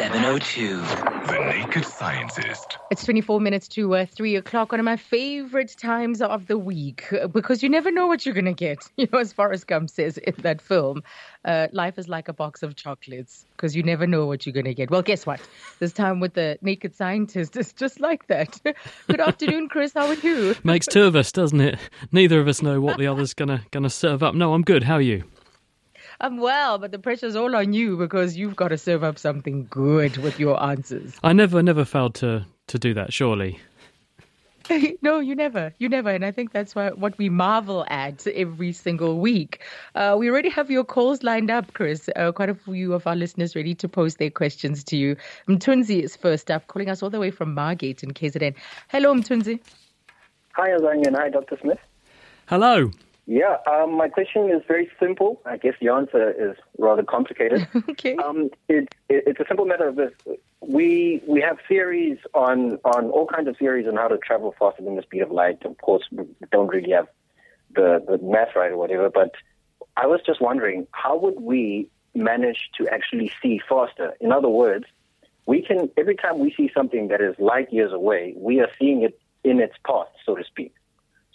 702. The Naked Scientist. It's 24 minutes to uh, 3 o'clock, one of my favorite times of the week uh, because you never know what you're going to get. You know, as Forrest Gump says in that film, uh, life is like a box of chocolates because you never know what you're going to get. Well, guess what? This time with the Naked Scientist, it's just like that. Good afternoon, Chris. How are you? Makes two of us, doesn't it? Neither of us know what the other's gonna gonna serve up. No, I'm good. How are you? I'm well, but the pressure's all on you because you've got to serve up something good with your answers. I never, never failed to to do that. Surely. no, you never, you never, and I think that's why, what we marvel at every single week. Uh, we already have your calls lined up, Chris. Uh, quite a few of our listeners ready to pose their questions to you. Mtunzi is first up, calling us all the way from Margate in KZN. Hello, Mtunzi. Hi, Azania, and hi, Dr. Smith. Hello. Yeah, um, my question is very simple. I guess the answer is rather complicated. okay. Um, it, it, it's a simple matter of this. We we have theories on on all kinds of theories on how to travel faster than the speed of light. Of course, we don't really have the the math right or whatever. But I was just wondering, how would we manage to actually see faster? In other words, we can every time we see something that is light years away, we are seeing it in its path, so to speak.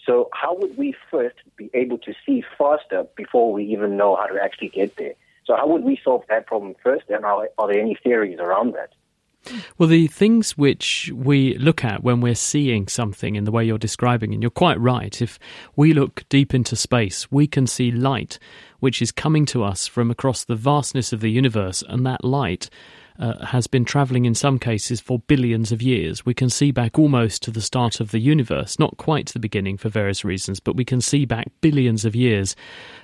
So how would we first be able to see faster before we even know how to actually get there? So how would we solve that problem first, and are, are there any theories around that? Well, the things which we look at when we're seeing something in the way you're describing, and you're quite right, if we look deep into space, we can see light which is coming to us from across the vastness of the universe, and that light uh, has been travelling in some cases for billions of years. We can see back almost to the start of the universe, not quite the beginning for various reasons, but we can see back billions of years.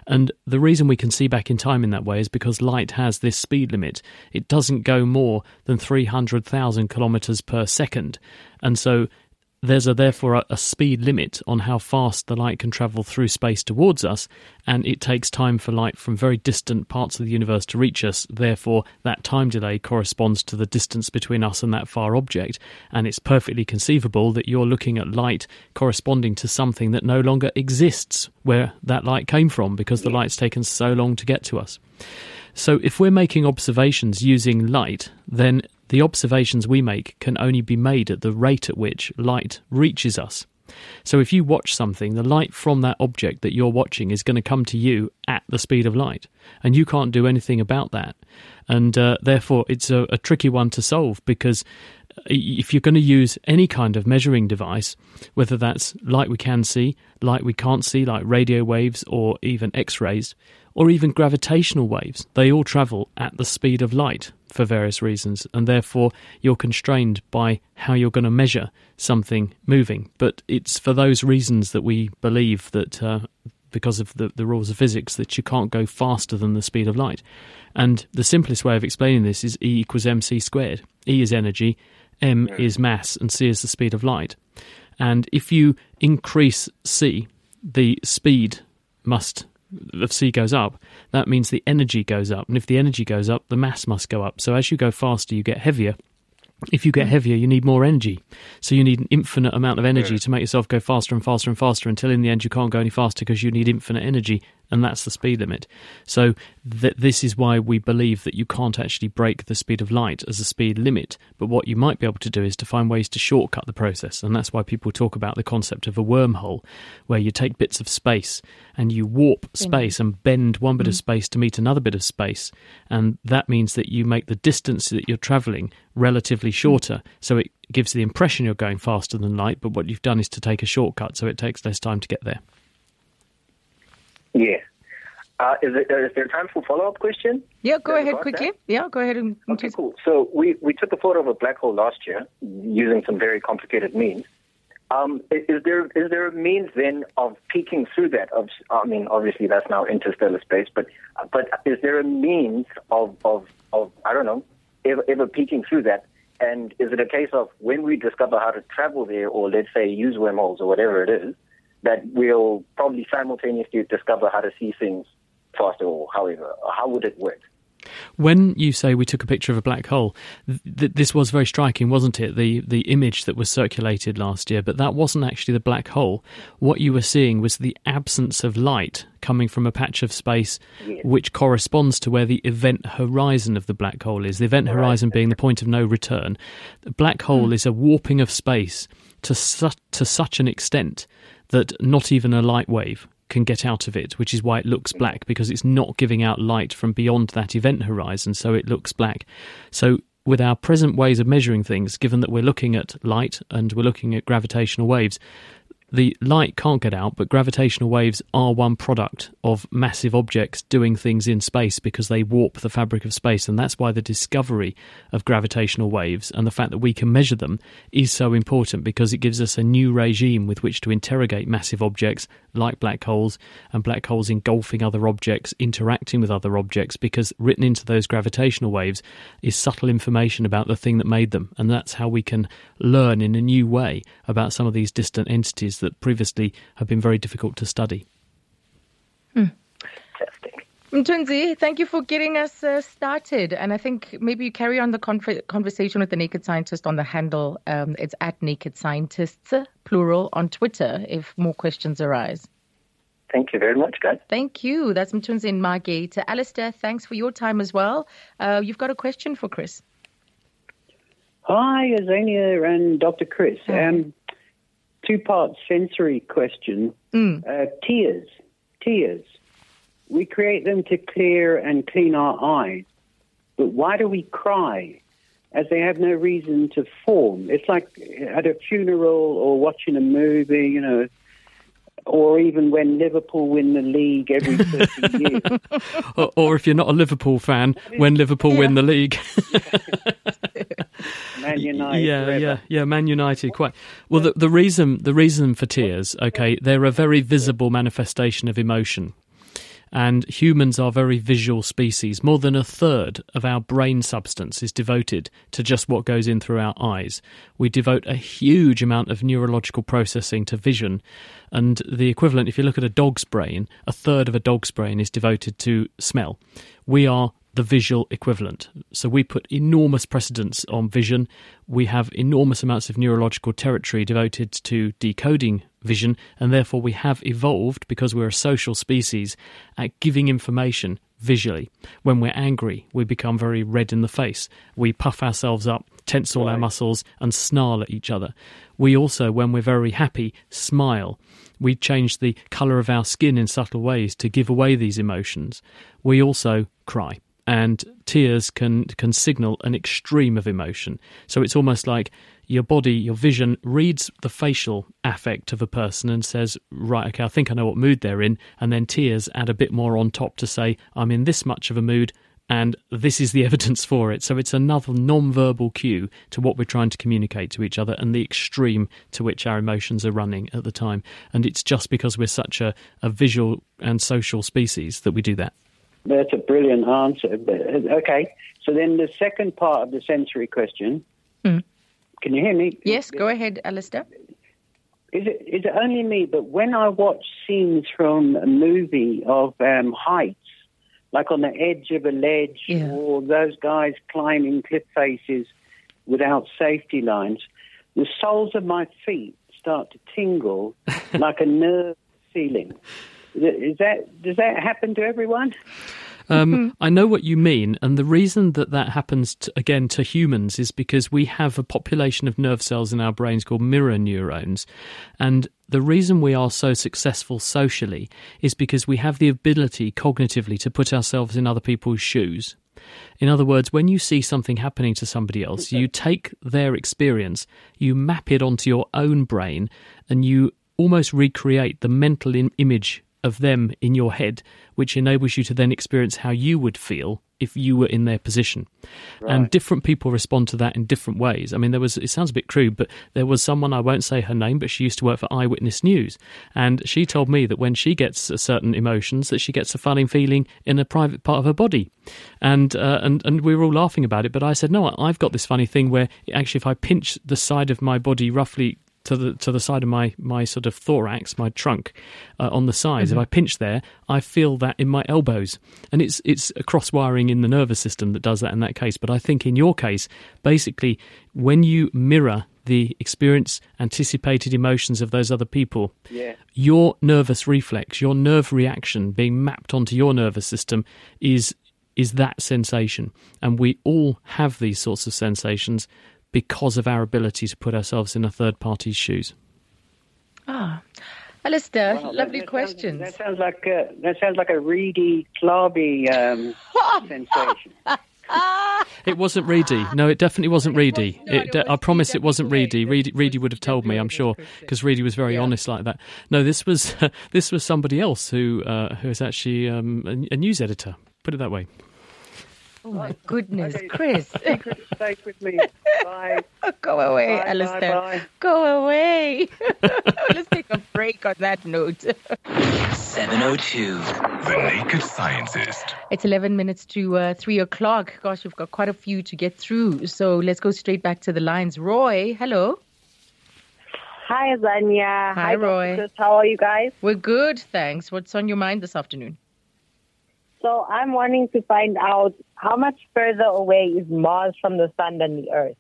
And the reason we can see back in time in that way is because light has this speed limit. It doesn't go more than 300,000 kilometres per second. And so there's a, therefore a, a, speed limit on how fast the light can travel through space towards us, and it takes time for light from very distant parts of the universe to reach us. Therefore, that time delay corresponds to the distance between us and that far object, and it's perfectly conceivable that you're looking at light corresponding to something that no longer exists where that light came from because the light's taken so long to get to us. So, if we're making observations using light, then the observations we make can only be made at the rate at which light reaches us. So if you watch something, the light from that object that you're watching is going to come to you at the speed of light, and you can't do anything about that. And uh, therefore, it's a, a tricky one to solve because if you're going to use any kind of measuring device, whether that's light we can see, light we can't see, like radio waves or even X rays, or even gravitational waves, they all travel at the speed of light for various reasons, and therefore you're constrained by how you're going to measure something moving. But it's for those reasons that we believe that. Uh, because of the, the rules of physics, that you can't go faster than the speed of light. And the simplest way of explaining this is E equals mc squared. E is energy, m is mass, and c is the speed of light. And if you increase c, the speed must of c goes up, that means the energy goes up. And if the energy goes up, the mass must go up. So as you go faster, you get heavier. If you get heavier, you need more energy. So you need an infinite amount of energy to make yourself go faster and faster and faster until in the end you can't go any faster because you need infinite energy and that's the speed limit. So th- this is why we believe that you can't actually break the speed of light as a speed limit. But what you might be able to do is to find ways to shortcut the process, and that's why people talk about the concept of a wormhole, where you take bits of space and you warp space and bend one bit mm. of space to meet another bit of space, and that means that you make the distance that you're travelling relatively shorter. So it gives the impression you're going faster than light, but what you've done is to take a shortcut, so it takes less time to get there. Yeah. Uh, is, there, is there time for follow-up question? Yeah, go ahead quickly. That? Yeah, go ahead. And, okay, cool. So we, we took a photo of a black hole last year using some very complicated means. Um, is there is there a means then of peeking through that? Of, I mean, obviously that's now interstellar space, but but is there a means of of, of I don't know, ever, ever peeking through that? And is it a case of when we discover how to travel there, or let's say use wormholes or whatever it is, that we'll probably simultaneously discover how to see things faster, or however? How would it work? When you say we took a picture of a black hole, th- th- this was very striking, wasn't it? The the image that was circulated last year, but that wasn't actually the black hole. What you were seeing was the absence of light coming from a patch of space, which corresponds to where the event horizon of the black hole is. The event horizon being the point of no return. The black hmm. hole is a warping of space to su- to such an extent that not even a light wave can get out of it, which is why it looks black because it's not giving out light from beyond that event horizon, so it looks black. So, with our present ways of measuring things, given that we're looking at light and we're looking at gravitational waves, the light can't get out, but gravitational waves are one product of massive objects doing things in space because they warp the fabric of space. And that's why the discovery of gravitational waves and the fact that we can measure them is so important because it gives us a new regime with which to interrogate massive objects like black holes and black holes engulfing other objects, interacting with other objects, because written into those gravitational waves is subtle information about the thing that made them. And that's how we can learn in a new way about some of these distant entities that previously have been very difficult to study. Fantastic. Mtunzi, thank you for getting us uh, started. And I think maybe you carry on the conf- conversation with the Naked Scientist on the handle. Um, it's at Naked Scientists, plural, on Twitter if more questions arise. Thank you very much, guys. Thank you. That's Mtunzi in To Alistair, thanks for your time as well. Uh, you've got a question for Chris. Hi, Azania and Dr. Chris. Um, two part sensory question. Mm. Uh, tears. Tears. We create them to clear and clean our eyes. But why do we cry? As they have no reason to form. It's like at a funeral or watching a movie, you know, or even when Liverpool win the league every 30 years. Or, or if you're not a Liverpool fan, when Liverpool win the league. Man United. yeah, forever. yeah, yeah. Man United, quite well. The, the reason, the reason for tears, okay, they're a very visible manifestation of emotion, and humans are very visual species. More than a third of our brain substance is devoted to just what goes in through our eyes. We devote a huge amount of neurological processing to vision, and the equivalent, if you look at a dog's brain, a third of a dog's brain is devoted to smell. We are the visual equivalent. So we put enormous precedence on vision. We have enormous amounts of neurological territory devoted to decoding vision, and therefore we have evolved, because we're a social species, at giving information visually. When we're angry, we become very red in the face. We puff ourselves up, tense all our muscles, and snarl at each other. We also, when we're very happy, smile. We change the colour of our skin in subtle ways to give away these emotions. We also cry and tears can can signal an extreme of emotion. So it's almost like your body, your vision reads the facial affect of a person and says, "Right, okay, I think I know what mood they're in," and then tears add a bit more on top to say, "I'm in this much of a mood." And this is the evidence for it. So it's another non-verbal cue to what we're trying to communicate to each other and the extreme to which our emotions are running at the time. And it's just because we're such a, a visual and social species that we do that. That's a brilliant answer. But, uh, okay, so then the second part of the sensory question. Mm. Can you hear me? Yes, go ahead, Alistair. Is it is it only me? But when I watch scenes from a movie of um, heights, like on the edge of a ledge, Yeah. or those guys climbing cliff faces without safety lines, the soles of my feet start to tingle like a nerve feeling. Is that does that happen to everyone? Um, I know what you mean, and the reason that that happens to, again to humans is because we have a population of nerve cells in our brains called mirror neurons, and the reason we are so successful socially is because we have the ability cognitively to put ourselves in other people's shoes. In other words, when you see something happening to somebody else, you take their experience, you map it onto your own brain, and you almost recreate the mental in- image of them in your head which enables you to then experience how you would feel if you were in their position. And different people respond to that in different ways. I mean, there was, it sounds a bit crude, but there was someone, I won't say her name, but she used to work for Eyewitness News. And she told me that when she gets certain emotions, that she gets a funny feeling in a private part of her body. And, uh, and, and we were all laughing about it, but I said, no, I've got this funny thing where actually if I pinch the side of my body roughly to the to the side of my my sort of thorax, my trunk, uh, on the sides. Mm-hmm. If I pinch there, I feel that in my elbows, and it's it's a cross wiring in the nervous system that does that in that case. But I think in your case, basically, when you mirror the experience, anticipated emotions of those other people, Yeah. your nervous reflex, your nerve reaction being mapped onto your nervous system is is that sensation. And we all have these sorts of sensations because of our ability to put ourselves in a third party's shoes. Ah, Alistair, Well, lovely that sounds- questions. that sounds like a, that sounds like a reedy, clarby um, sensation. It wasn't Reedy. No, it definitely wasn't Reedy. not. It I was promise it wasn't Reedy. Reedy, Reedy would have told me, I'm sure, because Reedy was very honest like that. No, this was this was somebody else who uh, who is actually um, a, a news editor. Put it that way. Oh my goodness, Chris. Secret, stay with me. Bye. Go away, Bye, bye, Alistair. bye. Go away. Let's take a break on that note. 702. The Naked Scientist. It's 11 minutes to uh, 3 o'clock. Gosh, we've got quite a few to get through. So let's go straight back to the lines. Roy, hello. Hi, Zanya. Hi, Dr. Roy. Chris. How are you guys? We're good, thanks. What's on your mind this afternoon? So I'm wanting to find out how much further away is Mars from the sun than the Earth?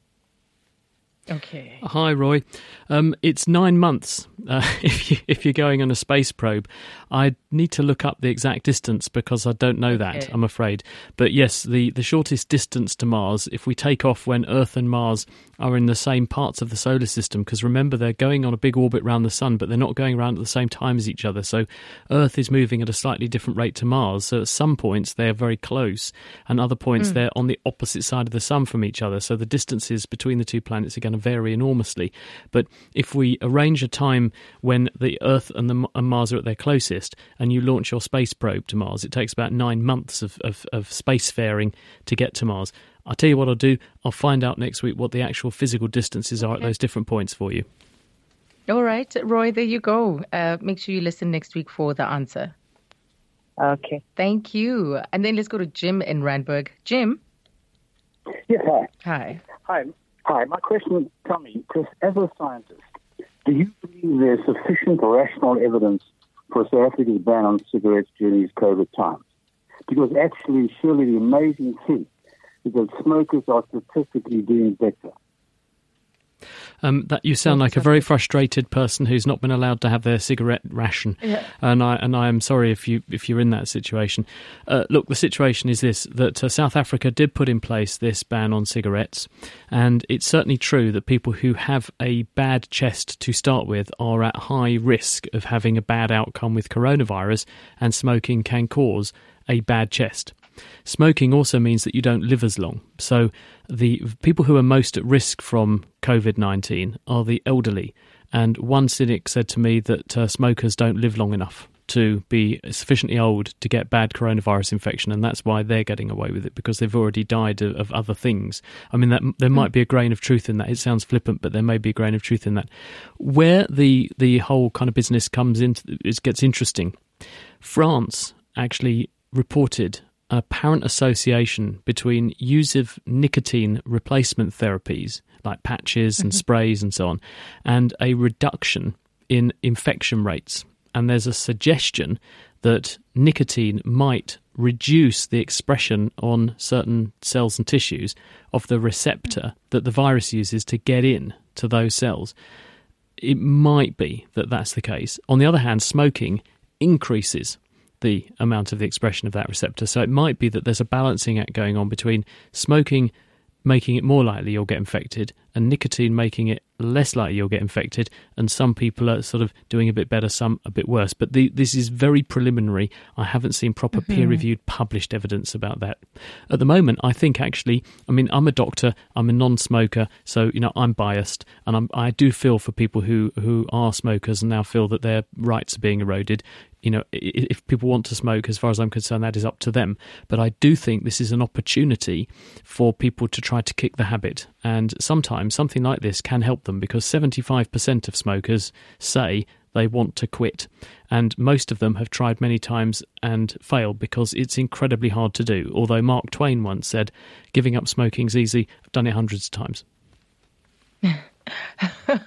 Okay. Hi, Roy. Um, it's nine months uh, if, you, if you're going on a space probe. I need to look up the exact distance because I don't know that, Okay. I'm afraid. But yes, the, the shortest distance to Mars, if we take off when Earth and Mars are in the same parts of the solar system, because remember, they're going on a big orbit around the sun, but they're not going around at the same time as each other. So Earth is moving at a slightly different rate to Mars. So at some points, they're very close, and other points, they're on the opposite side of the sun from each other. So the distances between the two planets are going to vary enormously. But if we arrange a time when the Earth and, the, and Mars are at their closest, and you launch your space probe to Mars, it takes about nine months of, of, of spacefaring to get to Mars. I'll tell you what I'll do. I'll find out next week what the actual physical distances are at those different points for you. All right, Roy, there you go. Uh, make sure you listen next week for the answer. Okay. Thank you. And then let's go to Jim in Randburg. Jim, Yes, hi. hi. Hi. Hi. My question, me, Chris, as a scientist, do you believe there's sufficient rational evidence for South Africa's ban on cigarettes during these COVID times? Because actually, surely the amazing thing is that smokers are statistically doing better. Um, that you sound like a very frustrated person who's not been allowed to have their cigarette ration, and I and I am sorry if you if you're in that situation. Uh, look, the situation is this: that uh, South Africa did put in place this ban on cigarettes, and it's certainly true that people who have a bad chest to start with are at high risk of having a bad outcome with coronavirus, and smoking can cause a bad chest. Smoking also means that you don't live as long. So, the people who are most at risk from COVID 19 are the elderly. And one cynic said to me that uh, smokers don't live long enough to be sufficiently old to get bad coronavirus infection, and that's why they're getting away with it because they've already died of, of other things. I mean, that, there might be a grain of truth in that. It sounds flippant, but there may be a grain of truth in that. Where the the whole kind of business comes into it gets interesting. France actually reported apparent association between use of nicotine replacement therapies like patches and mm-hmm. sprays and so on, and a reduction in infection rates. And there's a suggestion that nicotine might reduce the expression on certain cells and tissues of the receptor mm. that the virus uses to get in to those cells. It might be that that's the case. On the other hand, smoking increases the amount of the expression of that receptor. So it might be that there's a balancing act going on between smoking making it more likely you'll get infected and nicotine making it less likely you'll get infected, and some people are sort of doing a bit better, some a bit worse. But the, this is very preliminary. I haven't seen proper Mm-hmm. peer reviewed, published evidence about that. At the moment, I think actually, I mean, I'm a doctor, I'm a non smoker, so, you know, I'm biased, and I'm, I do feel for people who, who are smokers and now feel that their rights are being eroded you know, if people want to smoke, as far as I'm concerned, that is up to them. But I do think this is an opportunity for people to try to kick the habit. And sometimes something like this can help them because 75% of smokers say they want to quit. And most of them have tried many times and failed because it's incredibly hard to do. Although Mark Twain once said, giving up smoking's easy, I've done it hundreds of times.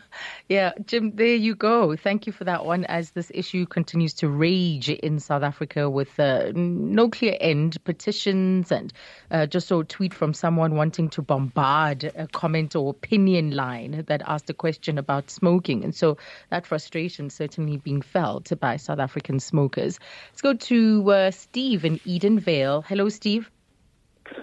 Yeah, Jim, there you go. Thank you for that one. As this issue continues to rage in South Africa with uh, no clear end, petitions, and uh, just saw a tweet from someone wanting to bombard a comment or opinion line that asked a question about smoking. And so that frustration certainly being felt by South African smokers. Let's go to uh, Steve in Edenvale. Hello, Steve.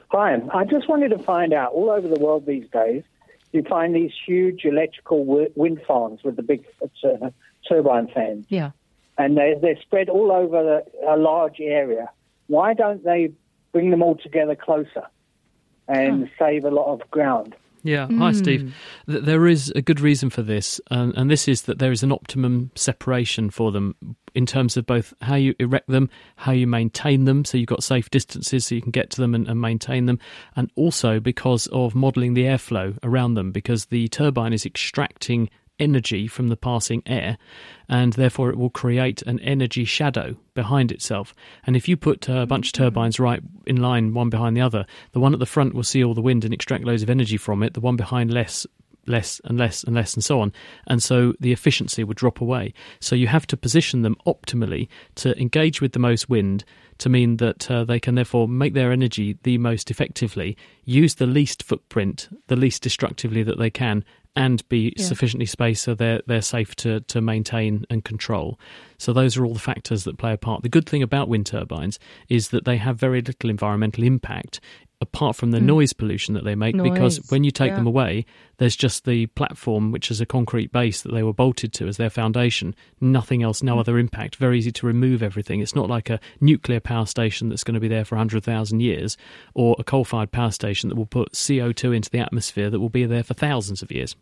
Hi, I just wanted to find out all over the world these days, you find these huge electrical wi- wind farms with the big uh, turbine fans, Yeah. and they, they're spread all over the, a large area. Why don't they bring them all together closer and save a lot of ground? Yeah, hi hmm. Steve. Th- There is a good reason for this, and, and this is that there is an optimum separation for them in terms of both how you erect them, how you maintain them, so you've got safe distances so you can get to them and, and maintain them, and also because of modelling the airflow around them, because the turbine is extracting energy from the passing air, and therefore it will create an energy shadow behind itself. And if you put a bunch of turbines right in line, one behind the other, the one at the front will see all the wind and extract loads of energy from it, the one behind less. Less and less and less and so on, and so the efficiency would drop away. So you have to position them optimally to engage with the most wind, to mean that uh, they can therefore make their energy the most effectively, use the least footprint, the least destructively that they can, and be sufficiently spaced so they're they're safe to to maintain and control. So those are all the factors that play a part. The good thing about wind turbines is that they have very little environmental impact apart from the hmm. noise pollution that they make because when you take yeah. them away there's just the platform which is a concrete base that they were bolted to as their foundation. Nothing else no hmm. other impact. Very easy to remove everything. It's not like a nuclear power station that's going to be there for 100,000 years or a coal-fired power station that will put CO2 into the atmosphere that will be there for thousands of years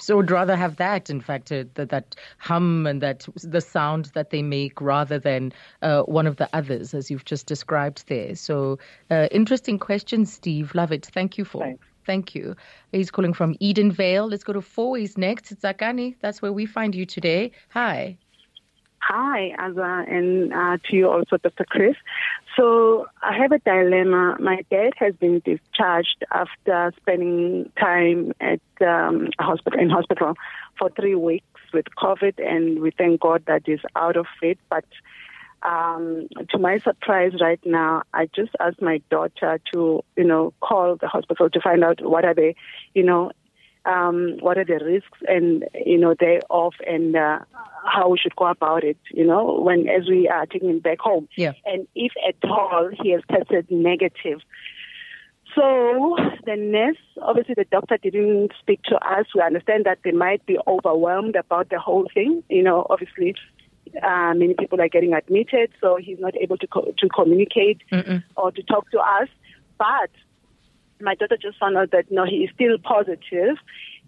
So I'd rather have that, in fact, uh, that, that hum and that the sound that they make rather than uh, one of the others, as you've just described there. So, uh, interesting question, Steve. Love it. Thank you for. Thanks. Thank you. He's calling from Edenvale. Let's go to Fourways next. It's Akani. That's where we find you today. Hi. Hi, Azza, and uh, to you also, Dr. Chris. So I have a dilemma. My dad has been discharged after spending time at um, hospital in hospital for three weeks with COVID, and we thank God that he's out of it. But um, to my surprise, right now, I just asked my daughter to, you know, call the hospital to find out what are they, you know, um, what are the risks and you know thereof and uh, how we should go about it. You know, when as we are taking him back home, Yeah. and if at all he has tested negative. So the nurse, obviously the doctor didn't speak to us. We understand that they might be overwhelmed about the whole thing. You know, obviously uh, many people are getting admitted, so he's not able to co- to communicate or to talk to us. But my daughter just found out that no, he is still positive,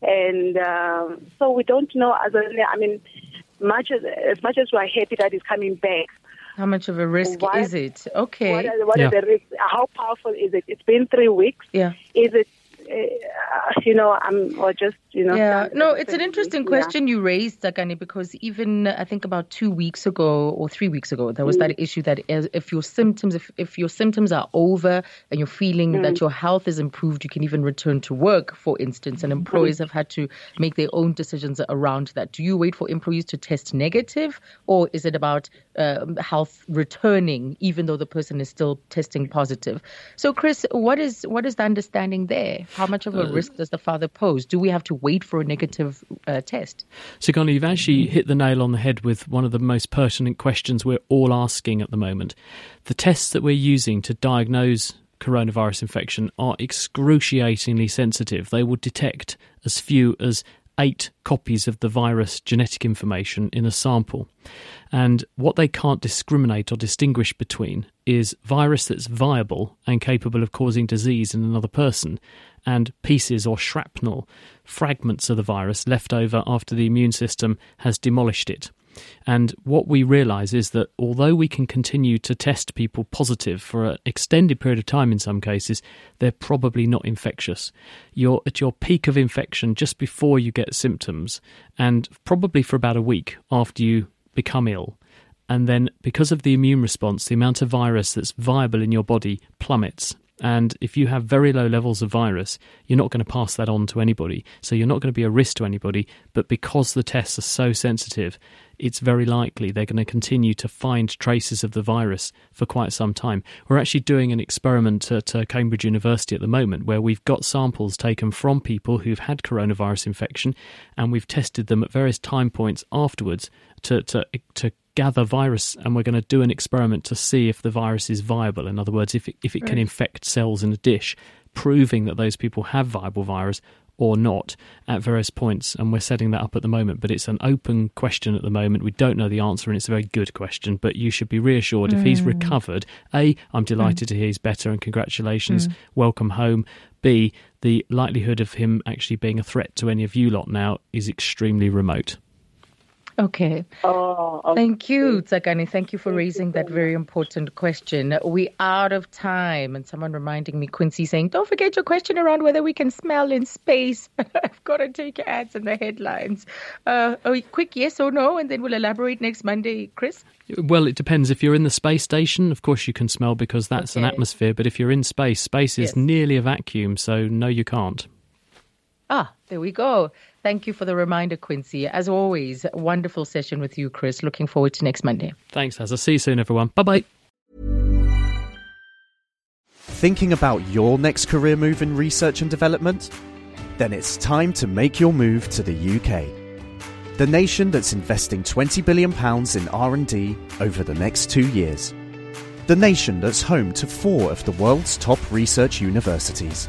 and um, so we don't know. As a, I mean, much as as much as we're happy that he's coming back, How much of a risk What- is it? Okay. what, are, what Yeah. are the risks? How powerful is it? It's been three weeks. yeah. Is it? Uh, you know, I'm or just you know. Yeah, no, it's an interesting Yeah. question you raised, Tsakani, because even uh, I think about two weeks ago or three weeks ago, there was that issue that if your symptoms, if, if your symptoms are over and you're feeling that your health is improved, you can even return to work, for instance. And employers have had to make their own decisions around that. Do you wait for employees to test negative, or is it about um, health returning, even though the person is still testing positive? So, Chris, what is what is the understanding there? How much of a risk does the father pose? Do we have to wait for a negative uh, test? Sigana, you've actually hit the nail on the head with one of the most pertinent questions we're all asking at the moment. The tests that we're using to diagnose coronavirus infection are excruciatingly sensitive. They will detect as few as eight copies of the virus genetic information in a sample. And what they can't discriminate or distinguish between is virus that's viable and capable of causing disease in another person, and pieces or shrapnel, fragments of the virus left over after the immune system has demolished it. And what we realize is that although we can continue to test people positive for an extended period of time in some cases, they're probably not infectious. You're at your peak of infection just before you get symptoms, and probably for about a week after you become ill. And then, because of the immune response, the amount of virus that's viable in your body plummets. And if you have very low levels of virus, you're not going to pass that on to anybody. So you're not going to be a risk to anybody. But because the tests are so sensitive, it's very likely they're going to continue to find traces of the virus for quite some time. We're actually doing an experiment at uh, Cambridge University at the moment where we've got samples taken from people who've had coronavirus infection and we've tested them at various time points afterwards to, to, to gather virus and we're going to do an experiment to see if the virus is viable. In other words, if it, if it can infect cells in a dish, proving that those people have viable virus or not at various points. And we're setting that up at the moment, but it's an open question at the moment. We don't know the answer, and it's a very good question. But you should be reassured if he's Mm. recovered. A, I'm delighted to hear he's better, and congratulations, Mm. welcome home. B, the likelihood of him actually being a threat to any of you lot now is extremely remote. Okay. Oh, Thank you, Tsakani. Thank you for raising that very important question. We are out of time, and someone reminding me, Quincy, saying, "Don't forget your question around whether we can smell in space." I've got to take your ads and the headlines. Uh, a quick yes or no, and then we'll elaborate next Monday, Chris. Well, it depends. If you're in the space station, of course you can smell because that's an atmosphere. But if you're in space, space is Yes. nearly a vacuum, so no, you can't. Ah, there we go. Thank you for the reminder, Quincy. As always, wonderful session with you, Chris. Looking forward to next Monday. Thanks, Asa. See you soon, everyone. Bye bye. Thinking about your next career move in research and development? Then it's time to make your move to the UK. The nation that's investing 20 billion pounds in R&D over the next 2 years. The nation that's home to 4 of the world's top research universities.